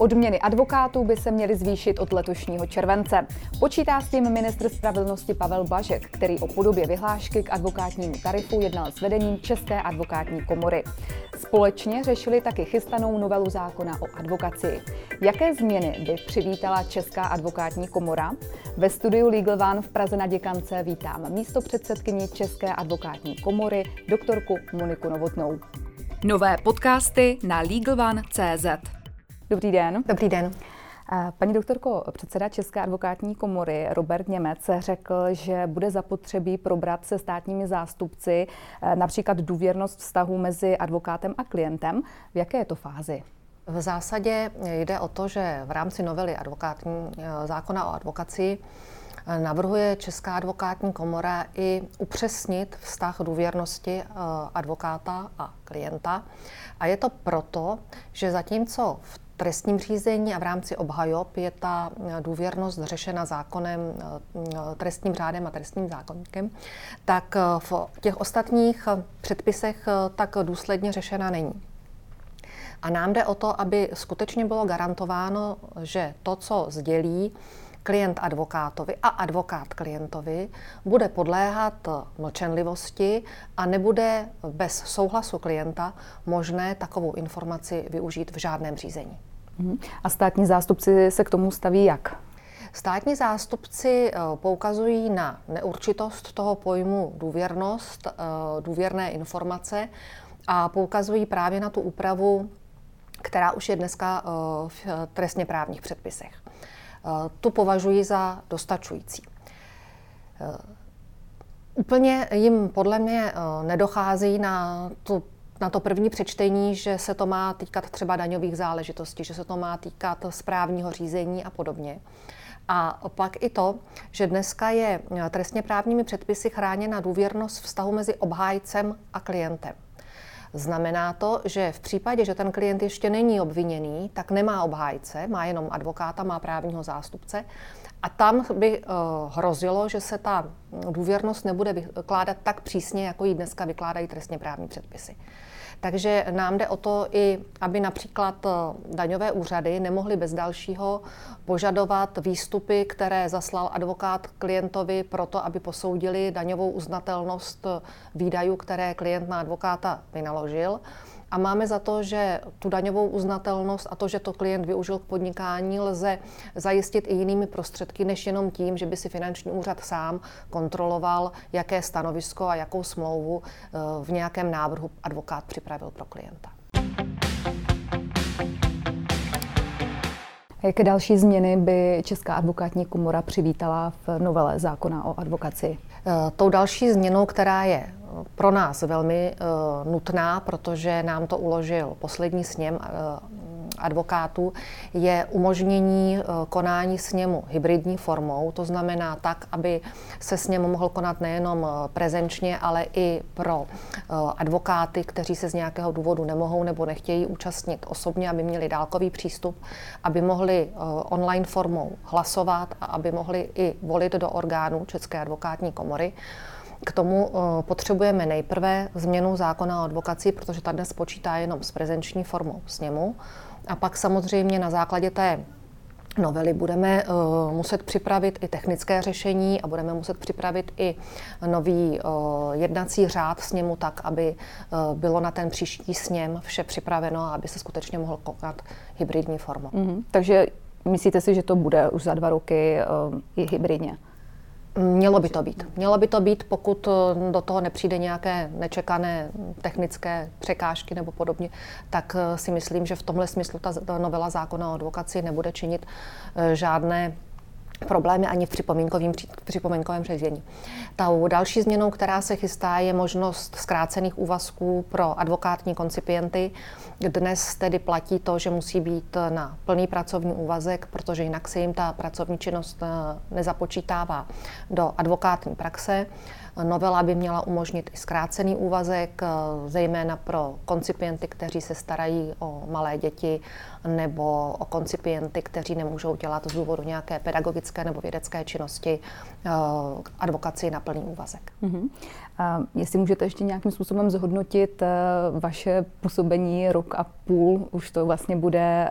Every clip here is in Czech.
Odměny advokátů by se měly zvýšit od letošního července. Počítá s tím ministr spravedlnosti Pavel Bažek, který o podobě vyhlášky k advokátnímu tarifu jednal s vedením České advokátní komory. Společně řešili taky chystanou novelu zákona o advokaci. Jaké změny by přivítala Česká advokátní komora? Ve studiu Legal One v Praze na Děkance vítám místo předsedkyni České advokátní komory, doktorku Moniku Novotnou. Nové podcasty na LegalOne.cz Dobrý den. Dobrý den. Paní doktorko, předseda České advokátní komory Robert Němec řekl, že bude zapotřebí probrat se státními zástupci eh, například důvěrnost vztahu mezi advokátem a klientem. V jaké je to fázi? V zásadě jde o to, že v rámci novely advokátní, eh, zákona o advokaci eh, navrhuje Česká advokátní komora i upřesnit vztah důvěrnosti advokáta a klienta. A je to proto, že zatímco v trestním řízení a v rámci obhajob je ta eh, důvěrnost řešena zákonem, eh, trestním řádem a trestním zákonníkem, tak eh, v těch ostatních předpisech tak důsledně řešena není. A nám jde o to, aby skutečně bylo garantováno, že to, co sdělí, klient advokátovi a advokát klientovi bude podléhat mlčenlivosti a nebude bez souhlasu klienta možné takovou informaci využít v žádném řízení. Mhm. A státní zástupci se k tomu staví jak? Státní zástupci eh, poukazují na neurčitost toho pojmu důvěrnost, eh, důvěrné informace a poukazují právě na tu úpravu, která už je dneska eh, v trestně právních předpisech. Tu považuji za dostačující. Úplně jim podle mě nedochází na tu na to první přečtení, že se to má týkat třeba daňových záležitostí, že se to má týkat správního řízení a podobně. A pak i to, že dneska je trestně právními předpisy chráněna důvěrnost vztahu mezi obhájcem a klientem. Znamená to, že v případě, že ten klient ještě není obviněný, tak nemá obhájce, má jenom advokáta, má právního zástupce. A tam by uh, hrozilo, že se ta důvěrnost nebude vykládat tak přísně, jako ji dneska vykládají trestně právní předpisy. Takže nám jde o to i, aby například eh, daňové úřady nemohly bez dalšího požadovat výstupy, které zaslal advokát klientovi proto, aby posoudili daňovou uznatelnost eh, výdajů, které klient na advokáta vynaložil. A máme za to, že tu daňovou uznatelnost a to, že to klient využil k podnikání, lze zajistit i jinými prostředky, než jenom tím, že by si finanční úřad sám kontroloval, jaké stanovisko a jakou smlouvu eh, v nějakém návrhu advokát připravil pro klienta. Jaké další změny by Česká advokátní komora přivítala v novele zákona o advokaci? Eh, tou další změnou, která je pro nás velmi uh, nutná, protože nám to uložil poslední sněm uh, advokátů, je umožnění uh, konání sněmu hybridní formou, to znamená tak, aby se sněm mohl konat nejenom prezenčně, ale i pro advokáty, kteří se z nějakého důvodu nemohou nebo nechtějí účastnit osobně, aby měli dálkový přístup, aby mohli online formou hlasovat a aby mohli i volit do orgánů České advokátní komory. K tomu eh, potřebujeme nejprve změnu zákona o advokaci, protože ta dnes počítá jenom s prezenční formou sněmu. A pak samozřejmě na základě té novely budeme uh, muset připravit i technické řešení a budeme muset připravit i nový uh, jednací řád sněmu tak, aby bylo na ten příští sněm vše připraveno a aby se skutečně mohl konat hybridní formou. Mm-hmm. Takže myslíte si, že to bude už za dva roky i hybridně? Mělo by to být. Mělo by to být, pokud eh, do toho nepřijde nějaké nečekané technické překážky nebo podobně, tak eh, si myslím, že v tomhle smyslu ta novela zákona o advokaci nebude činit eh, žádné problémy ani v připomínkovém, připomínkovém řízení. Ta další změnou, která se chystá, je možnost zkrácených úvazků pro advokátní koncipienty. Dnes tedy platí to, že musí být na plný pracovní úvazek, protože jinak se jim ta pracovní činnost eh, nezapočítává do advokátní praxe. Novela by měla umožnit i zkrácený úvazek, zejména pro koncipienty, kteří se starají o malé děti nebo o koncipienty, kteří nemůžou dělat z důvodu nějaké pedagogické nebo vědecké činnosti advokaci na plný úvazek. Mm-hmm. A jestli můžete ještě nějakým způsobem zhodnotit vaše působení rok a půl, už to vlastně bude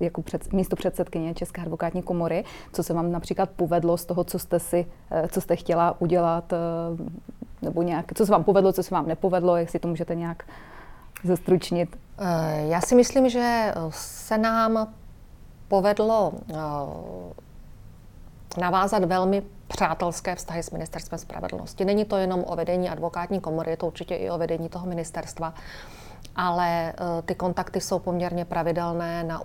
jako před, místo předsedkyně České advokátní komory, co se vám například povedlo z toho, co jste si, co jste chtěla udělat, nebo nějak, co se vám povedlo, co se vám nepovedlo, jestli to můžete nějak zestručnit? Eh, já si myslím, že se nám povedlo eh, navázat velmi přátelské vztahy s ministerstvem spravedlnosti. Není to jenom o vedení advokátní komory, je to určitě i o vedení toho ministerstva, ale eh, ty kontakty jsou poměrně pravidelné na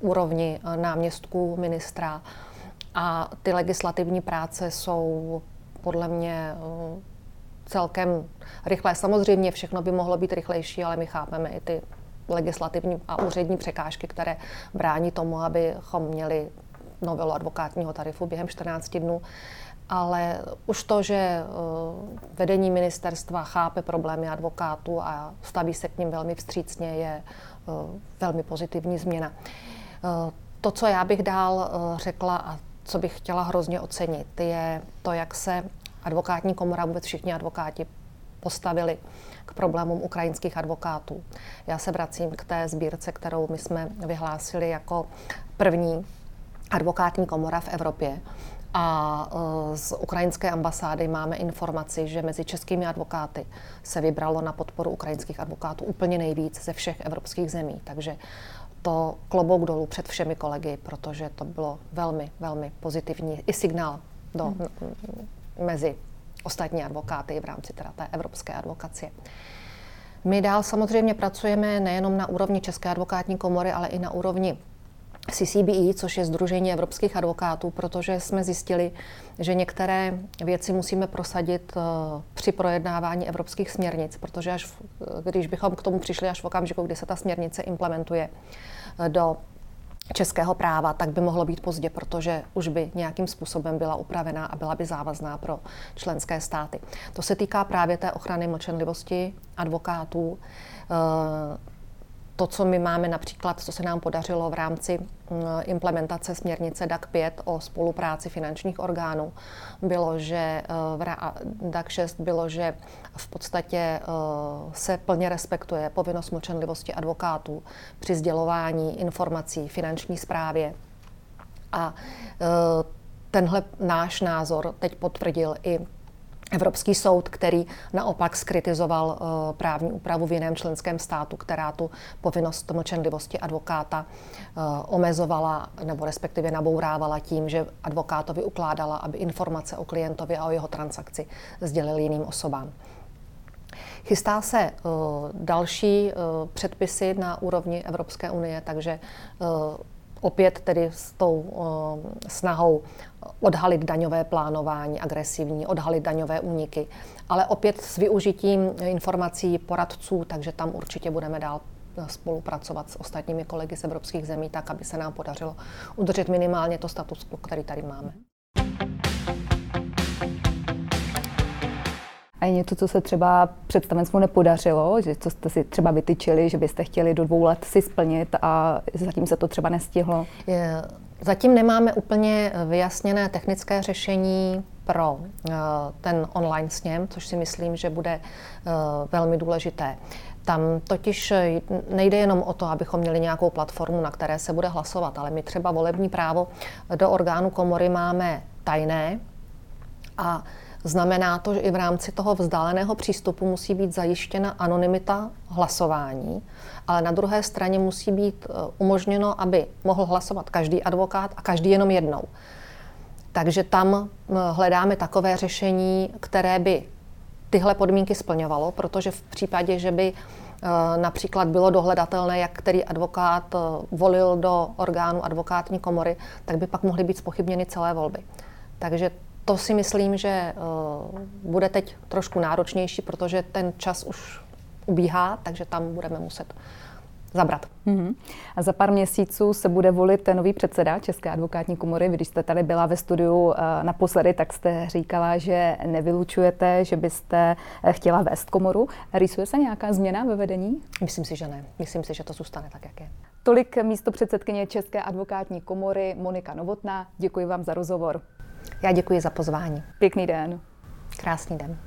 úrovni náměstků ministra a ty legislativní práce jsou podle mě celkem rychlé. Samozřejmě všechno by mohlo být rychlejší, ale my chápeme i ty legislativní a úřední překážky, které brání tomu, abychom měli novelu advokátního tarifu během 14 dnů. Ale už to, že eh, vedení ministerstva chápe problémy advokátů a staví se k ním velmi vstřícně, je eh, velmi pozitivní změna. Eh, to, co já bych dál řekla a co bych chtěla hrozně ocenit, je to, jak se advokátní komora, vůbec všichni advokáti postavili k problémům ukrajinských advokátů. Já se vracím k té sbírce, kterou my jsme vyhlásili jako první advokátní komora v Evropě. A e, z ukrajinské ambasády máme informaci, že mezi českými advokáty se vybralo na podporu ukrajinských advokátů úplně nejvíc ze všech evropských zemí. Takže to klobouk dolů před všemi kolegy, protože to bylo velmi, velmi pozitivní i signál do, hmm mezi ostatní advokáty v rámci teda té evropské advokacie. My dál samozřejmě pracujeme nejenom na úrovni České advokátní komory, ale i na úrovni CCBE, což je Združení evropských advokátů, protože jsme zjistili, že některé věci musíme prosadit uh, při projednávání evropských směrnic, protože až, když bychom k tomu přišli až v okamžiku, kdy se ta směrnice implementuje uh, do českého práva, tak by mohlo být pozdě, protože už by nějakým způsobem byla upravená a byla by závazná pro členské státy. To se týká právě té ochrany mlčenlivosti advokátů. To, co my máme například, co se nám podařilo v rámci mm, implementace směrnice DAC 5 o spolupráci finančních orgánů, bylo, že eh, v DAC 6 bylo, že v podstatě eh, se plně respektuje povinnost mlčenlivosti advokátů při sdělování informací finanční správě. A eh, tenhle náš názor teď potvrdil i Evropský soud, který naopak skritizoval uh, právní úpravu v jiném členském státu, která tu povinnost mlčenlivosti advokáta uh, omezovala nebo respektive nabourávala tím, že advokátovi ukládala, aby informace o klientovi a o jeho transakci sdělil jiným osobám. Chystá se uh, další předpisy na úrovni Evropské unie, takže opět tedy s tou uh, snahou odhalit daňové plánování agresivní, odhalit daňové úniky, ale opět s využitím informací poradců, takže tam určitě budeme dál spolupracovat s ostatními kolegy z evropských zemí, tak aby se nám podařilo udržet minimálně to status quo, který tady máme. A je něco, co se třeba představenstvu nepodařilo, že co jste si třeba vytyčili, že byste chtěli do dvou let si splnit a zatím se to třeba nestihlo? Je, zatím nemáme úplně vyjasněné technické řešení pro uh, ten online sněm, což si myslím, že bude uh, velmi důležité. Tam totiž nejde jenom o to, abychom měli nějakou platformu, na které se bude hlasovat, ale my třeba volební právo do orgánu komory máme tajné a Znamená to, že i v rámci toho vzdáleného přístupu musí být zajištěna anonymita hlasování, ale na druhé straně musí být eh, umožněno, aby mohl hlasovat každý advokát a každý jenom jednou. Takže tam eh, hledáme takové řešení, které by tyhle podmínky splňovalo, protože v případě, že by eh, například bylo dohledatelné, jak který advokát volil do orgánu advokátní komory, tak by pak mohly být spochybněny celé volby. Takže to si myslím, že uh, bude teď trošku náročnější, protože ten čas už ubíhá, takže tam budeme muset zabrat. Mm-hmm. A za pár měsíců se bude volit ten nový předseda České advokátní komory. Vy, když jste tady byla ve studiu naposledy, tak jste říkala, že nevylučujete, že byste chtěla vést komoru. Rýsuje se nějaká změna ve vedení? Myslím si, že ne. Myslím si, že to zůstane tak, jak je. Tolik místo předsedkyně České advokátní komory Monika Novotná. Děkuji vám za rozhovor. Já děkuji za pozvání. Pěkný den. Krásný den.